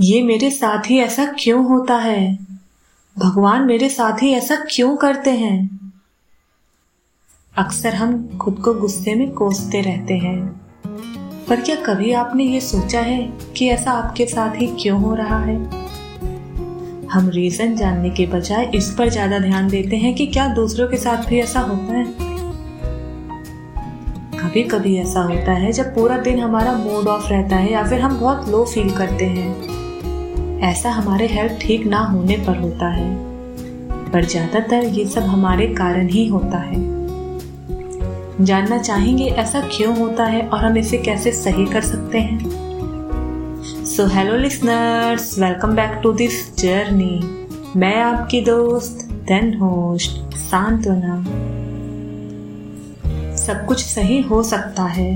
ये मेरे साथ ही ऐसा क्यों होता है? भगवान मेरे साथ ही ऐसा क्यों करते हैं? अक्सर हम खुद को गुस्से में कोसते रहते हैं। पर क्या कभी आपने ये सोचा है कि ऐसा आपके साथ ही क्यों हो रहा है? हम रीजन जानने के बजाय इस पर ज़्यादा ध्यान देते हैं कि क्या दूसरों के साथ भी ऐसा होता है? कभी कभी ऐसा होता है जब पूरा दिन हमारा मूड ऑफ़ रहता है या फिर हम बहुत लो फील करते हैं। ऐसा हमारे हेल्थ ठीक ना होने पर होता है, पर ज़्यादातर ये सब हमारे कारण ही होता है। जानना चाहेंगे ऐसा क्यों होता है और हम इसे कैसे सही कर सकते हैं? So hello listeners welcome back to this journey मैं आपकी दोस्त देन होस्ट सांत्वना। सब कुछ सही हो सकता है।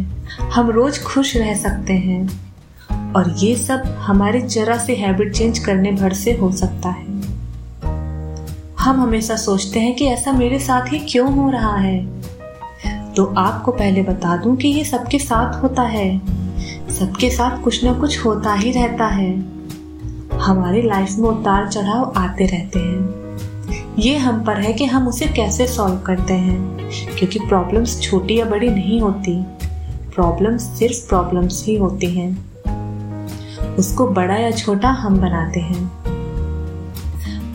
हम रोज खुश रह सकते हैं। और ये सब हमारे जरा से हैबिट चेंज करने भर से हो सकता है। हम हमेशा सोचते हैं कि ऐसा मेरे साथ ही क्यों हो रहा है? तो आपको पहले बता दूँ कि ये सबके साथ होता है। सबके साथ कुछ ना कुछ होता ही रहता है। हमारी लाइफ में उतार चढ़ाव आते रहते हैं। ये हम पर है कि हम उसे कैसे सॉल्व करते हैं। क्योंकि प्रॉब्लम्स छोटी या बड़ी नहीं होती। प्रॉब्लम्स सिर्फ़ प्रॉब्लम्स ही होती हैं। उसको बड़ा या छोटा हम बनाते हैं।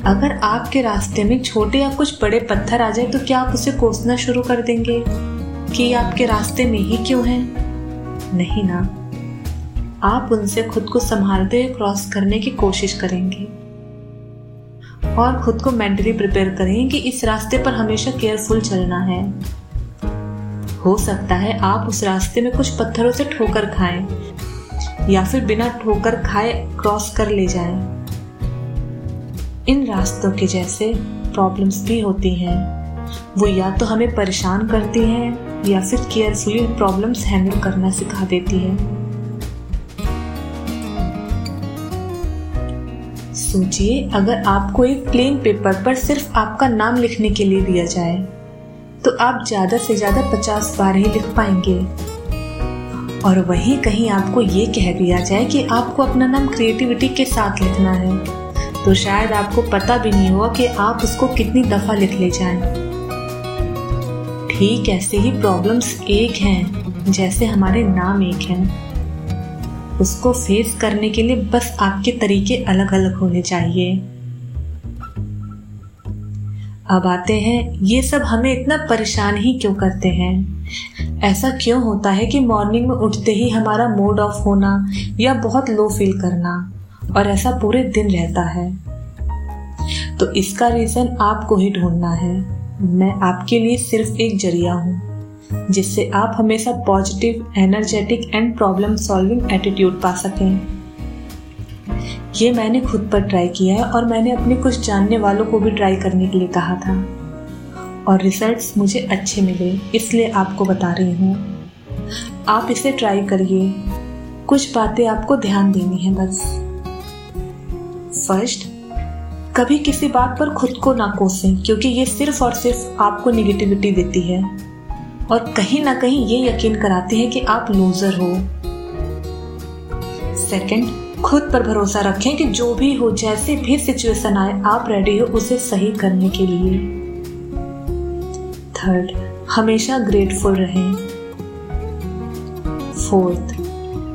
अगर आपके रास्ते में छोटे या कुछ बड़े पत्थर आ जाए तो क्या आप उसे कोसना शुरू कर देंगे? कि आपके रास्ते में ही क्यों है? नहीं ना। आप उनसे खुद को संभालते हुए क्रॉस करने की कोशिश करेंगे। और खुद को मेंटली प्रिपेयर करेंगे कि इस रास्ते पर हमेशा केयरफुल चलना है। हो सकता है आप उस रास्ते में कुछ पत्थरों से ठोकर खाएँ। या फिर बिना ठोकर खाए क्रॉस कर ले जाएँ। इन रास्तों के जैसे प्रॉब्लम्स भी होती हैं। वो या तो हमें परेशान करती हैं, या फिर केयरफुली प्रॉब्लम्स हैंडल करना सिखा देती है। सोचिए, अगर आपको एक प्लेन पेपर पर सिर्फ़ आपका नाम लिखने के लिए दिया जाए तो आप ज़्यादा से ज़्यादा पचास बार ही लिख पाएँगे। और वहीं कहीं आपको ये कह दिया जाए कि आपको अपना नाम क्रिएटिविटी के साथ लिखना है। तो शायद आपको पता भी नहीं होगा कि आप उसको कितनी दफ़ा लिख ले जाएँ। ठीक ऐसे ही प्रॉब्लम्स एक हैं, जैसे हमारे नाम एक हैं। उसको फेस करने के लिए बस आपके तरीके अलग अलग होने चाहिए। अब आते हैं, ये सब हमें इतना परेशान ही क्यों करते हैं? ऐसा क्यों होता है कि मॉर्निंग में उठते ही हमारा मूड ऑफ़ होना या बहुत लो फील करना और ऐसा पूरे दिन रहता है? तो इसका रीजन आपको ही ढूंढना है। मैं आपके लिए सिर्फ़ एक ज़रिया हूँ, जिससे आप हमेशा positive energetic and problem solving attitude पा सकें। ये मैंने खुद पर ट्राई किया है और मैंने अपने कुछ जानने वालों को भी ट्राई करने के लिए कहा था। और रिजल्ट्स मुझे अच्छे मिले, इसलिए आपको बता रही हूँ। आप इसे ट्राई करिए। कुछ बातें आपको ध्यान देनी है बस। फ़र्स्ट कभी किसी बात पर खुद को ना कोसें, क्योंकि ये सिर्फ़ और सिर्फ़ आपको निगेटिविटी देती है। और कहीं ना कहीं ये यकीन कराती है कि आप लूजर हो। सेकंड खुद पर भरोसा रखें कि जो भी हो, जैसे भी सिचुएशन आए, आप रेडी हो उसे सही करने के लिए। थर्ड हमेशा ग्रेटफुल रहें। फोर्थ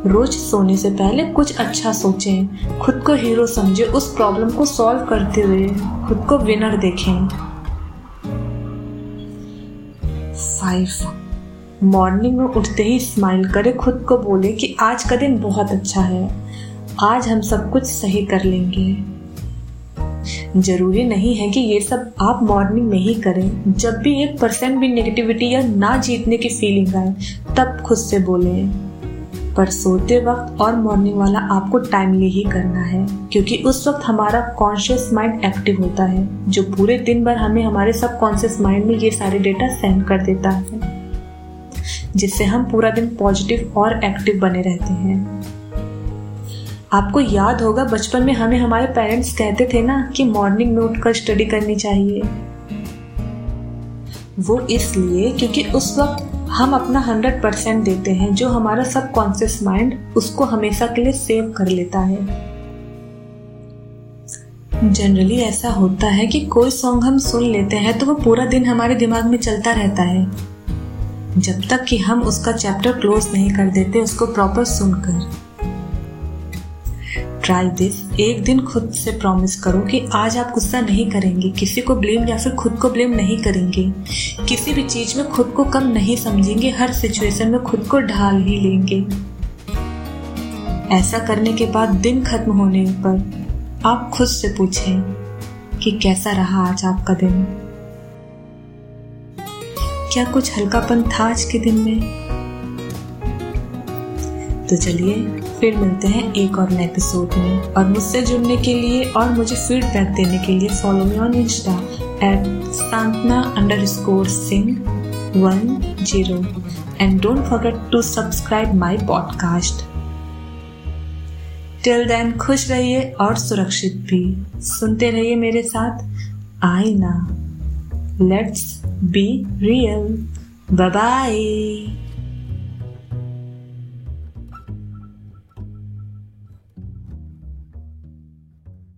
रोज सोने से पहले कुछ अच्छा सोचें। खुद को हीरो समझे, उस प्रॉब्लम को सॉल्व करते हुए खुद को विनर देखें। फाइव मॉर्निंग में उठते ही स्माइल करें, खुद को बोले कि आज का दिन बहुत अच्छा है। आज हम सब कुछ सही कर लेंगे। ज़रूरी नहीं है कि ये सब आप मॉर्निंग में ही करें। जब भी एक परसेंट भी नेगेटिविटी या ना जीतने की फीलिंग आए, तब खुद से बोलें। पर सोते वक्त और मॉर्निंग वाला आपको टाइमली ही करना है, क्योंकि उस वक्त हमारा कॉन्शियस माइंड एक्टिव होता है, जो पूरे दिन भर हमें हमारे सब कॉन्शियस माइंड में ये सारे डेटा सेंड कर देता है, जिससे हम पूरा दिन पॉजिटिव और एक्टिव बने रहते हैं। आपको याद होगा, बचपन में हमें हमारे पेरेंट्स कहते थे ना कि मॉर्निंग में उठकर स्टडी करनी चाहिए। वो इसलिए क्योंकि उस वक्त हम अपना हंड्रेड परसेंट देते हैं, जो हमारा सब कॉन्शियस माइंड उसको हमेशा के लिए सेव कर लेता है। जनरली ऐसा होता है कि कोई सॉन्ग हम सुन लेते हैं तो वो पूरा दिन हमारे दिमाग में चलता रहता है। जब तक कि हम उसका चैप्टर क्लोज नहीं कर देते, उसको प्रॉपर सुनकर। ट्राई दिस एक दिन खुद से प्रॉमिस करो कि आज आप गुस्सा नहीं करेंगे, किसी को ब्लेम या फिर खुद को ब्लेम नहीं करेंगे। किसी भी चीज़ में खुद को कम नहीं समझेंगे, हर सिचुएशन में खुद को ढाल ही लेंगे। ऐसा करने के बाद दिन खत्म होने पर आप खुद से पूछें कि कैसा रहा आज आपका दिन? क्या कुछ हल्कापन था आज के दिन में? तो चलिए, फिर मिलते हैं एक और नए एपिसोड में। और मुझसे जुड़ने के लिए और मुझे फीडबैक देने के लिए follow me on insta at Santana underscore Singh one zero and don't forget to subscribe my podcast till then खुश रहिए और सुरक्षित भी। सुनते रहिए मेरे साथ। आईना। Let's be real bye